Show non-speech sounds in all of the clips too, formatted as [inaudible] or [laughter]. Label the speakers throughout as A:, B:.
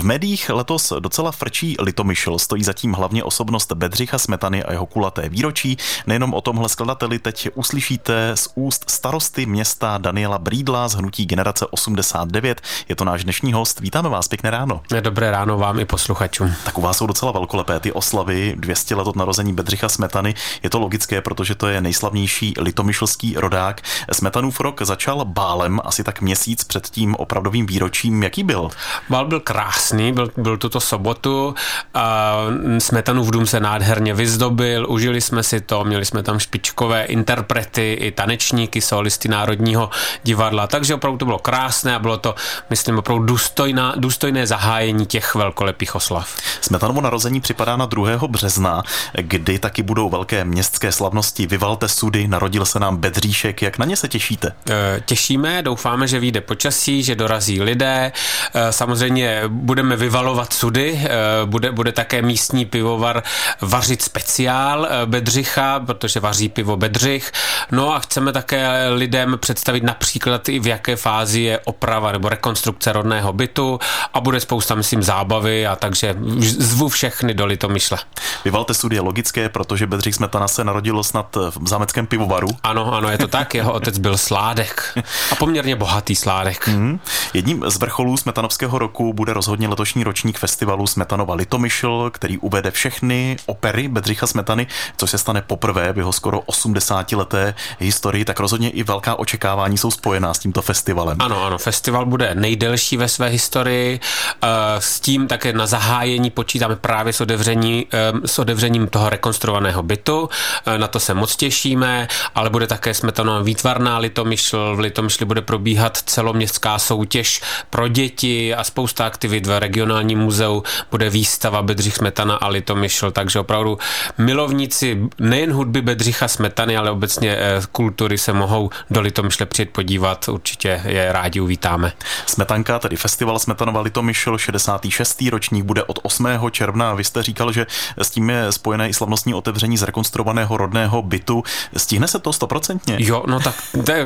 A: V médiích letos docela frčí litomyšl, stojí zatím hlavně osobnost Bedřicha Smetany a jeho kulaté výročí. Nejenom o tomhle skladateli teď uslyšíte z úst starosty města Daniela Brídla z hnutí Generace 89. Je to náš dnešní host. Vítáme vás, pěkné ráno.
B: Dobré ráno vám i posluchačům.
A: Tak u vás jsou docela velkolepé ty oslavy 200 let od narození Bedřicha Smetany. Je to logické, protože to je nejslavnější litomyšlský rodák. Smetanův rok začal bálem asi tak měsíc před tím opravdovým výročím. Jaký byl?
B: Bál byl krásný, byl, byl tuto sobotu. A Smetanův dům se nádherně vyzdobil, užili jsme si to, měli jsme tam špičkové interprety i tanečníky, solisty Národního divadla, takže opravdu to bylo krásné a bylo to, myslím, opravdu důstojná, důstojné zahájení těch velkolepých oslav.
A: Smetanovo narození připadá na 2. března, kdy taky budou velké městské slavnosti. Vyvalte sudy, narodil se nám Bedříšek, jak na ně se těšíte?
B: E, těšíme, doufáme, že vyjde počasí, že dorazí lidé. E, samozřejmě budeme vyvalovat sudy, e, bude, bude také místní pivovar vařit speciál Bedřicha, protože vaří pivo Bedřich. No a chceme také lidem představit například i v jaké fázi je oprava nebo rekonstrukce rodného bytu a bude spousta, myslím, zábavy a takže zvu všechny do Litomyšle.
A: Vyvalte sudy je logické, protože Bedřich Smetana se narodilo snad v zámeckém pivovaru.
B: Ano, ano, je to tak. Jeho otec byl sládek [laughs] a poměrně bohatý sládek. Mm.
A: Jedním z vrcholů Smetanovského roku bude rozhodně letošní ročník festivalu Smetanova Litomyšl, který uvede všechny opery Bedřicha Smetany, což se stane poprvé v jeho skoro 80 leté historii, tak rozhodně i velká očekávání jsou spojená s tímto festivalem.
B: Ano, ano, festival bude nejdelší ve své historii. Eh, s tím také na zahájení počítáme právě s, otevření, eh, s otevřením toho rekonstruovaného bytu. Eh, na to se moc těšíme, ale bude také Smetanova výtvarná Litomyšl. V Litomyšli bude probíhat celoměstská soutěž pro děti a spousta aktivit ve regionálním muzeu. Bude výstava Bedřich Smetana a Litomyšl, takže opravdu milovníci nejen hudby Bedřicha Smetany, ale obecně kultury se mohou do Litomyšle přijet podívat. Určitě je rádi uvítáme.
A: Smetanka, tedy festival Smetanova Litomyšl, 66. ročník bude od 8. června. Vy jste říkal, že s tím je spojené i slavnostní otevření zrekonstruovaného rodného bytu. Stihne se to stoprocentně?
B: Jo, no tak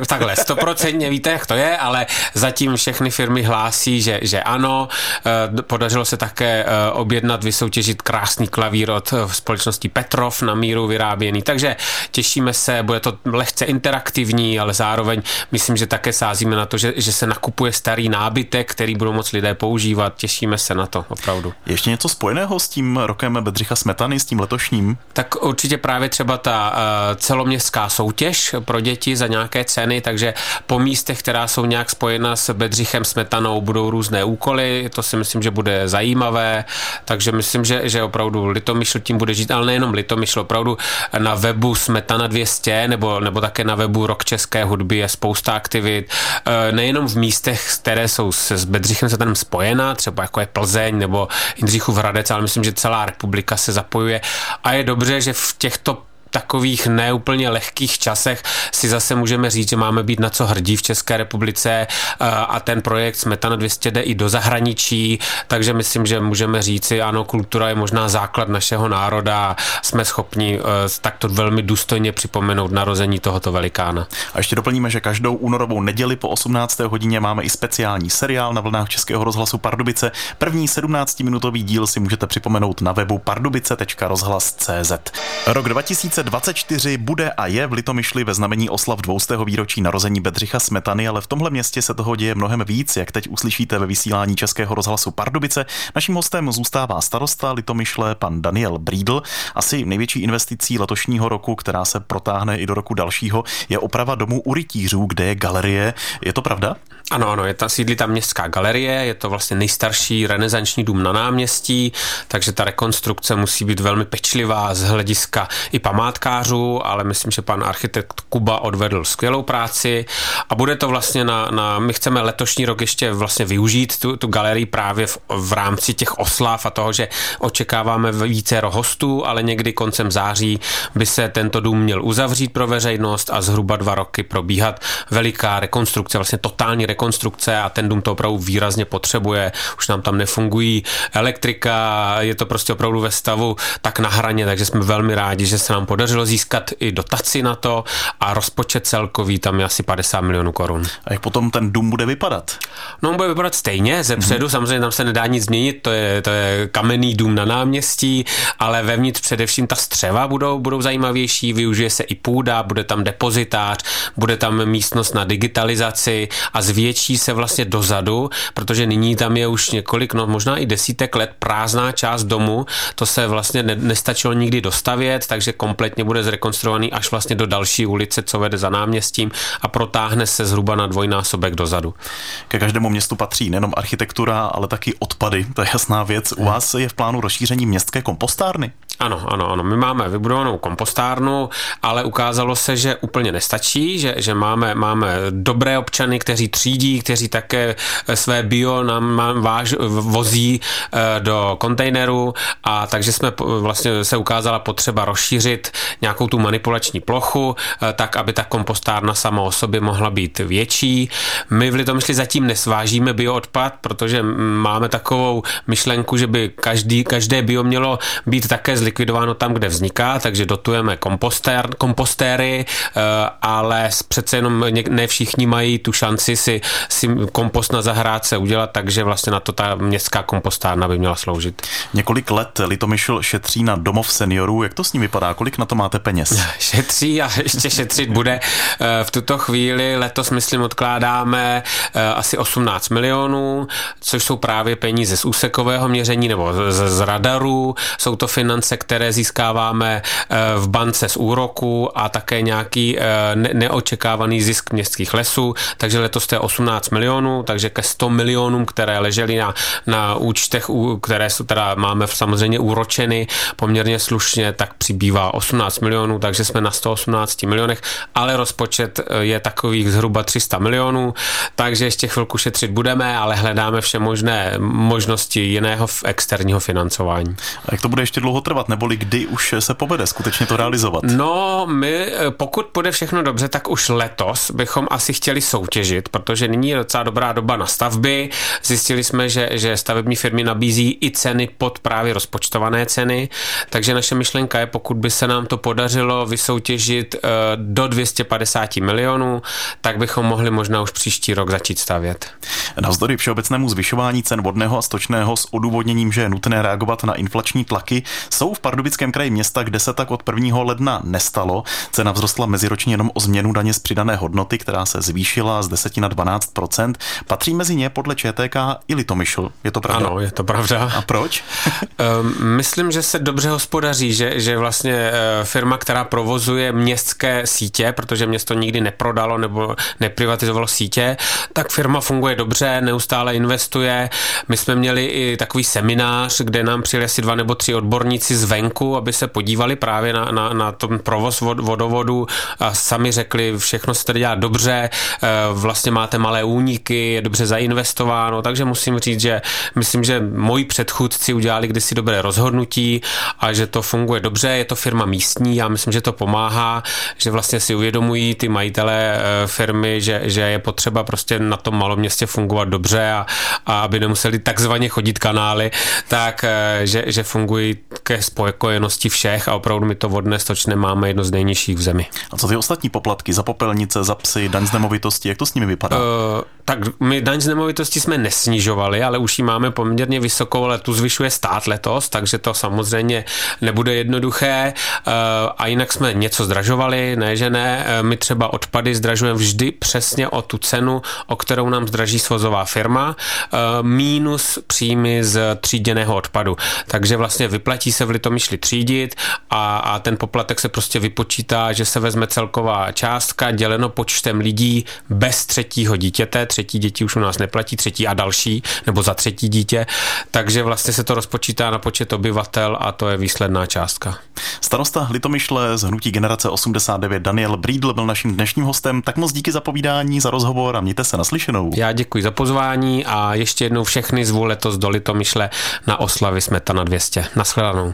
B: takhle, stoprocentně víte, jak to je, ale zatím všechny firmy hlásí, že, že ano. Eh, podařilo se také eh, objednat, vysoutěžit krásný klavír od eh, společnosti Petrov na míru vyráběný, takže těšíme se, bude to lehce interaktivní, ale zároveň myslím, že také sázíme na to, že, že se nakupuje starý nábytek, který budou moc lidé používat. Těšíme se na to, opravdu.
A: Ještě něco spojeného s tím rokem Bedřicha Smetany, s tím letošním?
B: Tak určitě právě třeba ta celoměstská soutěž pro děti za nějaké ceny, takže po místech, která jsou nějak spojena s Bedřichem Smetanou, budou různé úkoly, to si myslím, že bude zajímavé, takže myslím, že, že opravdu Litomyšl tím bude žít, ale nejenom Litomyšl, opravdu na webu Smetana 200 nebo, nebo také na webu Rok české hudby je spousta aktivit, eh, nejenom v místech, které jsou se s Bedřichem Smetanem spojená, třeba jako je Plzeň nebo Jindřichův Hradec, ale myslím, že celá republika se zapojuje. A je dobře, že v těchto takových neúplně lehkých časech si zase můžeme říct, že máme být na co hrdí v České republice eh, a ten projekt Smetana 200 jde i do zahraničí, takže myslím, že můžeme říci, ano, kultura je možná základ našeho národa a jsme schopni eh, takto velmi důstojně připomenout narození tohoto velikána.
A: A ještě doplníme, že každou únorovou neděli po 18. hodině máme i speciální seriál na vlnách Českého rozhlasu Pardubice. První 17-minutový díl si můžete připomenout na webu pardubice.rozhlas.cz. Rok 2000 2024 bude a je v Litomyšli ve znamení oslav dvoustého výročí narození Bedřicha Smetany, ale v tomhle městě se toho děje mnohem víc, jak teď uslyšíte ve vysílání Českého rozhlasu Pardubice. Naším hostem zůstává starosta Litomyšle pan Daniel Brídl. Asi největší investicí letošního roku, která se protáhne i do roku dalšího, je oprava domu u rytířů, kde je galerie. Je to pravda?
B: Ano, ano, je ta, sídlí tam městská galerie, je to vlastně nejstarší renesanční dům na náměstí, takže ta rekonstrukce musí být velmi pečlivá z hlediska i památkářů, ale myslím, že pan architekt Kuba odvedl skvělou práci. A bude to vlastně na, na my chceme letošní rok ještě vlastně využít tu, tu galerii právě v, v rámci těch oslav a toho, že očekáváme více hostů, ale někdy koncem září by se tento dům měl uzavřít pro veřejnost a zhruba dva roky probíhat veliká rekonstrukce, vlastně totální rekonstrukce a ten dům to opravdu výrazně potřebuje. Už nám tam nefungují elektrika, je to prostě opravdu ve stavu tak na hraně, takže jsme velmi rádi, že se nám podařilo získat i dotaci na to a rozpočet celkový tam je asi 50 milionů korun.
A: A jak potom ten dům bude vypadat?
B: No, on bude vypadat stejně, ze předu, mm-hmm. samozřejmě tam se nedá nic změnit, to je, to je kamenný dům na náměstí, ale vevnitř především ta střeva budou, budou zajímavější, využije se i půda, bude tam depozitář, bude tam místnost na digitalizaci a zvětší se vlastně dozadu, protože nyní tam je už několik, no možná i desítek let prázdná část domu, to se vlastně ne, nestačilo nikdy dostavět, takže kompletně bude zrekonstruovaný až vlastně do další ulice, co vede za náměstím a protáhne se zhruba na dvojnásobek dozadu.
A: Ke každému městu patří nejenom architektura, ale taky odpady, to je jasná věc. U vás je v plánu rozšíření městské kompostárny?
B: Ano, ano, ano. My máme vybudovanou kompostárnu, ale ukázalo se, že úplně nestačí, že, že máme, máme dobré občany, kteří třídí, kteří také své bio nám, váž, vozí eh, do kontejneru a takže jsme vlastně se ukázala potřeba rozšířit nějakou tu manipulační plochu, eh, tak, aby ta kompostárna sama o sobě mohla být větší. My v Litomyšli zatím nesvážíme bioodpad, protože máme takovou myšlenku, že by každý, každé bio mělo být také zlikvidováno tam, kde vzniká, takže dotujeme kompostér, kompostéry, eh, ale přece jenom ne všichni mají tu šanci si, si kompost na zahrádce udělat, takže vlastně na to ta městská kompostárna by měla sloužit.
A: Několik let Litomyšl šetří na domov seniorů. Jak to s ním vypadá? Kolik na to máte peněz? [laughs]
B: Šetří a ještě šetřit bude. Eh, v tuto chvíli letos, myslím, odkládáme eh, asi 18 milionů, což jsou právě peníze z úsekového měření nebo z, z radarů. Jsou to finance, které získáváme eh, v bance z úroku a také nějaký neočekávaný zisk městských lesů. Takže letos to je 18 milionů, takže ke 100 milionům, které ležely na, na účtech, které jsou teda máme samozřejmě úročeny poměrně slušně, tak přibývá 18 milionů, takže jsme na 118 milionech, ale rozpočet eh, je takových zhruba 300 milionů, takže ještě chvilku šetřit budeme, ale hledáme vše možné možnosti jiného externího financování.
A: A jak to bude ještě dlouho trvat, neboli kdy už se povede skutečně to realizovat?
B: No, my, eh, pokud bude všechno dobře, tak už letos bychom asi chtěli soutěžit, protože nyní je docela dobrá doba na stavby. Zjistili jsme, že, že stavební firmy nabízí i ceny pod právě rozpočtované ceny, takže naše myšlenka je, pokud by se nám to podařilo vysoutěžit eh, do 250 milionů, tak bychom mohli možná už příští rok začít stavět.
A: Navzdory všeobecnému zvyšování cen vodného a stočného s odůvodněním, že je nutné reagovat na inflační tlaky, jsou v Pardubickém kraji města, kde se tak od 1. ledna nestalo. Cena vzrostla meziročně jenom o změnu daně z přidané hodnoty, která se zvýšila z 10 na 12 Patří mezi ně podle ČTK i Litomyšl. Je to pravda?
B: Ano, je to pravda.
A: A proč?
B: um, [laughs] myslím, že se dobře hospodaří, že, že vlastně eh, firma, která provozuje městské sítě, protože město nikdy neprodalo nebo neprivatizovalo sítě, tak firma funguje dobře, neustále investuje. My jsme měli i takový seminář, kde nám přijeli asi dva nebo tři odborníci zvenku, aby se podívali právě na, na, na tom provoz vod, vodovodu a sami řekli, všechno se tady dělá dobře, eh, vlastně máte malé úniky, je dobře zainvestováno, takže musím říct, že myslím, že moji předchůdci udělali kdysi dobré rozhodnutí a že to funguje dobře, je to firma místní, já myslím, že to pomáhá, že vlastně si uvědomují ty majitelé eh, firmy, že, že je potřeba prostě na tom malom městě fungovat dobře a, a aby nemuseli takzvaně chodit kanály, tak eh, že, že fungují ke spokojenosti všech a opravdu my to vodné stočné máme jedno z nejnižších v zemi.
A: A co ty ostatní poplatky za popelnice, za psy, daň z nemovitosti, jak to s nimi vypadá? Uh,
B: tak my daň z nemovitosti jsme nesnižovali, ale už ji máme poměrně vysokou, ale tu zvyšuje stát letos, takže to samozřejmě nebude jednoduché. Uh, a jinak jsme něco zdražovali, ne, že ne. Uh, my třeba odpady zdražujeme vždy přesně o tu cenu, o kterou nám zdraží svozová firma, mínus příjmy z tříděného odpadu. Takže vlastně vyplatí se v Litomyšli třídit a, a ten poplatek se prostě vypočítá, že se vezme celková částka děleno počtem lidí bez třetího dítěte. Třetí děti už u nás neplatí, třetí a další, nebo za třetí dítě. Takže vlastně se to rozpočítá na počet obyvatel a to je výsledná částka.
A: Starosta Litomyšle z Hnutí generace 89 Daniel Brídl byl naším dnešním hostem. Tak moc díky za povídání, za rozhovor a mějte se naslyšenou.
B: Já děkuji za pozvání a ještě jednou všechny zvu letos do Litomyšle na oslavy Smetana 200. Naschledanou.